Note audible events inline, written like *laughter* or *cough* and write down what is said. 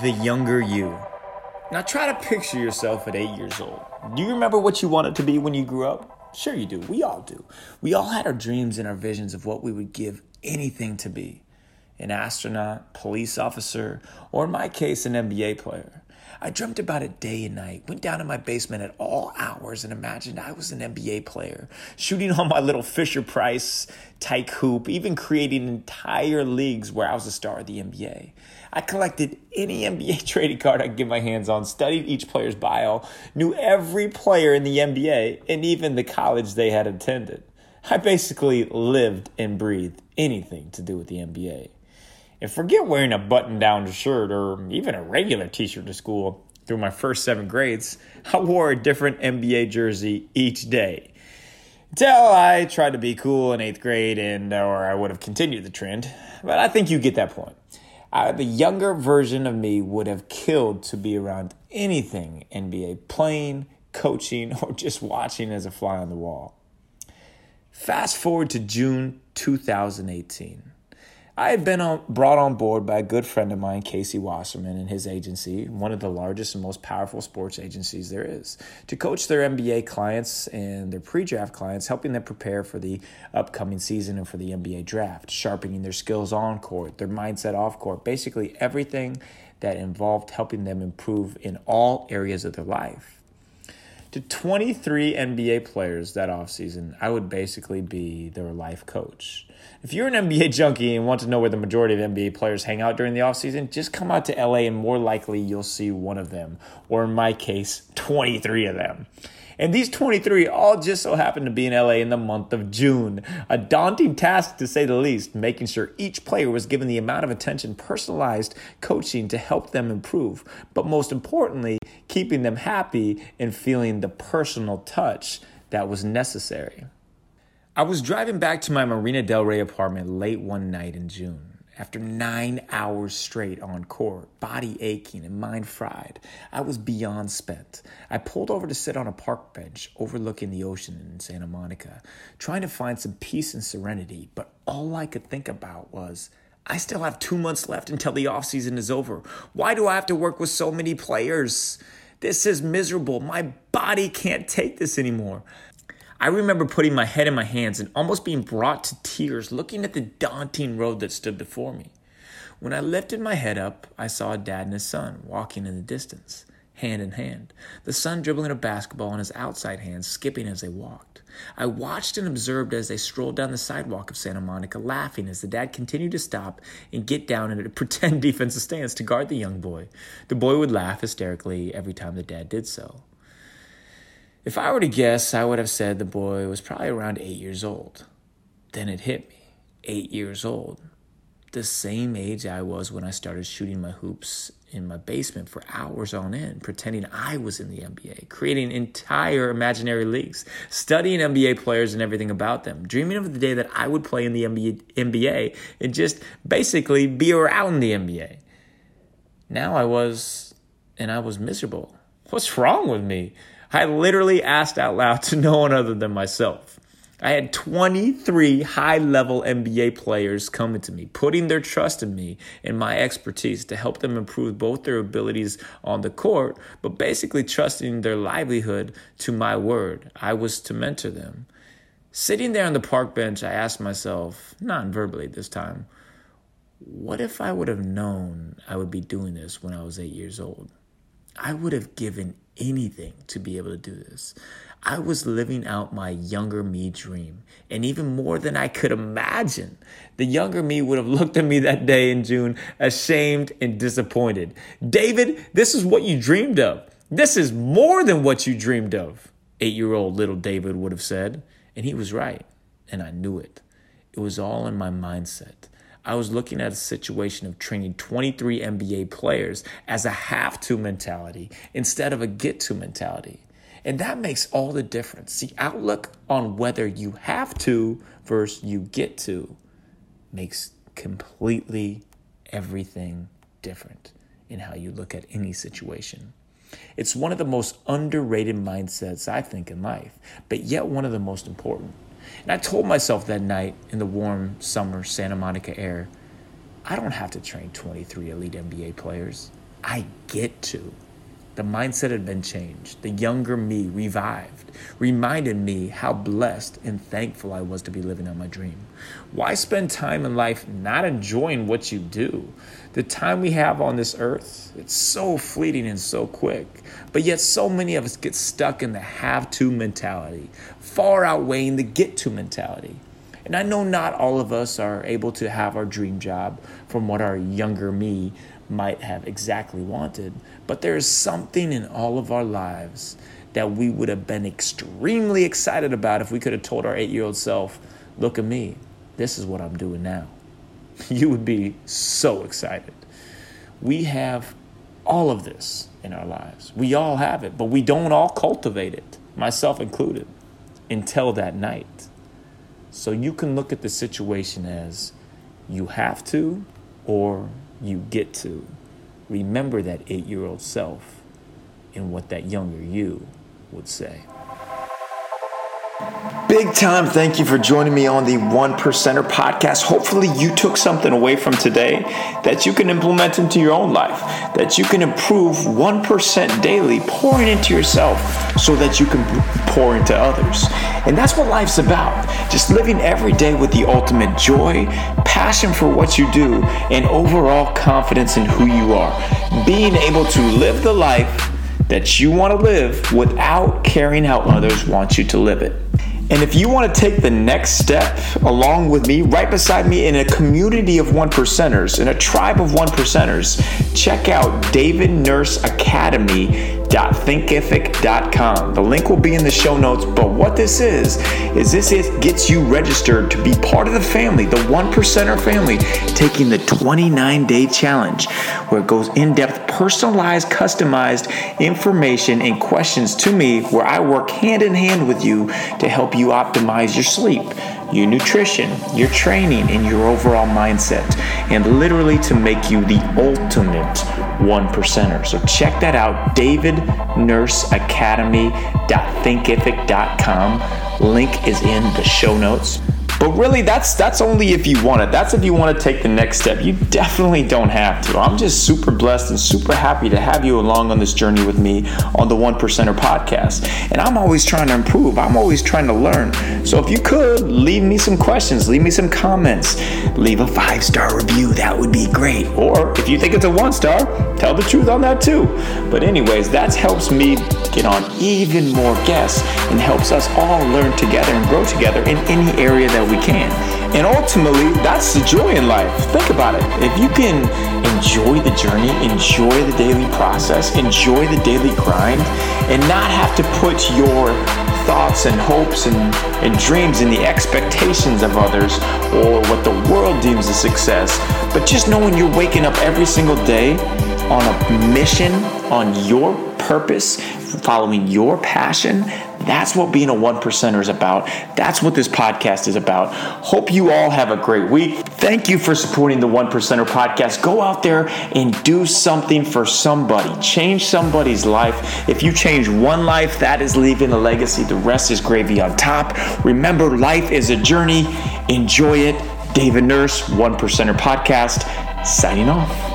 the younger you. Now try to picture yourself at eight years old. Do you remember what you wanted to be when you grew up? Sure, you do. We all do. We all had our dreams and our visions of what we would give anything to be an astronaut, police officer, or in my case, an NBA player. I dreamt about it day and night, went down in my basement at all hours and imagined I was an NBA player, shooting on my little Fisher Price tyke hoop, even creating entire leagues where I was a star of the NBA. I collected any *laughs* NBA trading card I could get my hands on, studied each player's bio, knew every player in the NBA, and even the college they had attended. I basically lived and breathed anything to do with the NBA. And forget wearing a button down shirt or even a regular t shirt to school. Through my first seven grades, I wore a different NBA jersey each day. Until I tried to be cool in eighth grade, and or I would have continued the trend. But I think you get that point. Uh, the younger version of me would have killed to be around anything NBA, playing, coaching, *laughs* or just watching as a fly on the wall. Fast forward to June 2018. I had been on, brought on board by a good friend of mine, Casey Wasserman, and his agency, one of the largest and most powerful sports agencies there is, to coach their NBA clients and their pre draft clients, helping them prepare for the upcoming season and for the NBA draft, sharpening their skills on court, their mindset off court, basically everything that involved helping them improve in all areas of their life to 23 NBA players that offseason, I would basically be their life coach. If you're an NBA junkie and want to know where the majority of NBA players hang out during the offseason, just come out to LA and more likely you'll see one of them, or in my case, 23 of them. And these 23 all just so happened to be in LA in the month of June. A daunting task to say the least, making sure each player was given the amount of attention, personalized coaching to help them improve. But most importantly, keeping them happy and feeling the personal touch that was necessary. I was driving back to my Marina Del Rey apartment late one night in June. After nine hours straight on court, body aching and mind fried, I was beyond spent. I pulled over to sit on a park bench overlooking the ocean in Santa Monica, trying to find some peace and serenity, but all I could think about was I still have two months left until the offseason is over. Why do I have to work with so many players? This is miserable. My body can't take this anymore. I remember putting my head in my hands and almost being brought to tears looking at the daunting road that stood before me. When I lifted my head up, I saw a dad and his son walking in the distance, hand in hand, the son dribbling a basketball in his outside hands, skipping as they walked. I watched and observed as they strolled down the sidewalk of Santa Monica, laughing as the dad continued to stop and get down in a *laughs* pretend defensive stance to guard the young boy. The boy would laugh hysterically every time the dad did so. If I were to guess, I would have said the boy was probably around eight years old. Then it hit me eight years old. The same age I was when I started shooting my hoops in my basement for hours on end, pretending I was in the NBA, creating entire imaginary leagues, studying NBA players and everything about them, dreaming of the day that I would play in the NBA and just basically be around the NBA. Now I was, and I was miserable. What's wrong with me? I literally asked out loud to no one other than myself. I had 23 high level NBA players coming to me, putting their trust in me and my expertise to help them improve both their abilities on the court, but basically trusting their livelihood to my word. I was to mentor them. Sitting there on the park bench, I asked myself, non verbally this time, what if I would have known I would be doing this when I was eight years old? I would have given anything to be able to do this. I was living out my younger me dream, and even more than I could imagine. The younger me would have looked at me that day in June, ashamed and disappointed. David, this is what you dreamed of. This is more than what you dreamed of, eight year old little David would have said. And he was right, and I knew it. It was all in my mindset. I was looking at a situation of training 23 NBA players as a have to mentality instead of a get to mentality. And that makes all the difference. The outlook on whether you have to versus you get to makes completely everything different in how you look at any situation. It's one of the most underrated mindsets, I think, in life, but yet one of the most important. And I told myself that night in the warm summer Santa Monica air, I don't have to train 23 elite NBA players. I get to. The mindset had been changed. The younger me revived, reminded me how blessed and thankful I was to be living on my dream. Why spend time in life not enjoying what you do? The time we have on this earth, it's so fleeting and so quick. But yet, so many of us get stuck in the have to mentality, far outweighing the get to mentality. And I know not all of us are able to have our dream job from what our younger me might have exactly wanted, but there is something in all of our lives that we would have been extremely excited about if we could have told our eight year old self, Look at me, this is what I'm doing now. *laughs* You would be so excited. We have all of this in our lives. We all have it, but we don't all cultivate it, myself included, until that night. So you can look at the situation as you have to or you get to. Remember that eight year old self and what that younger you would say. Big time thank you for joining me on the One Percenter podcast. Hopefully, you took something away from today that you can implement into your own life, that you can improve 1% daily, pouring into yourself so that you can pour into others. And that's what life's about just living every day with the ultimate joy, passion for what you do, and overall confidence in who you are. Being able to live the life that you want to live without caring how others want you to live it. And if you want to take the next step along with me, right beside me in a community of one percenters, in a tribe of one percenters, check out David Nurse Academy www.thinkific.com. The link will be in the show notes, but what this is, is this is gets you registered to be part of the family, the one percenter family, taking the 29 day challenge where it goes in depth, personalized, customized information and questions to me where I work hand in hand with you to help you optimize your sleep your nutrition, your training, and your overall mindset, and literally to make you the ultimate one percenter. So check that out, davidnurseacademy.thinkific.com. Link is in the show notes. But really, that's that's only if you want it. That's if you want to take the next step. You definitely don't have to. I'm just super blessed and super happy to have you along on this journey with me on the One Percenter podcast. And I'm always trying to improve. I'm always trying to learn. So if you could leave me some questions, leave me some comments, leave a five star review. That would be great. Or if you think it's a one star, tell the truth on that too. But anyways, that helps me get on even more guests and helps us all learn together and grow together in any area that we we can. And ultimately, that's the joy in life. Think about it. If you can enjoy the journey, enjoy the daily process, enjoy the daily grind, and not have to put your thoughts and hopes and, and dreams and the expectations of others or what the world deems a success, but just knowing you're waking up every single day on a mission, on your purpose, following your passion, that's what being a one percenter is about. That's what this podcast is about. Hope you all have a great week. Thank you for supporting the One Percenter podcast. Go out there and do something for somebody. Change somebody's life. If you change one life, that is leaving a legacy. The rest is gravy on top. Remember, life is a journey. Enjoy it. David Nurse, One Percenter Podcast, signing off.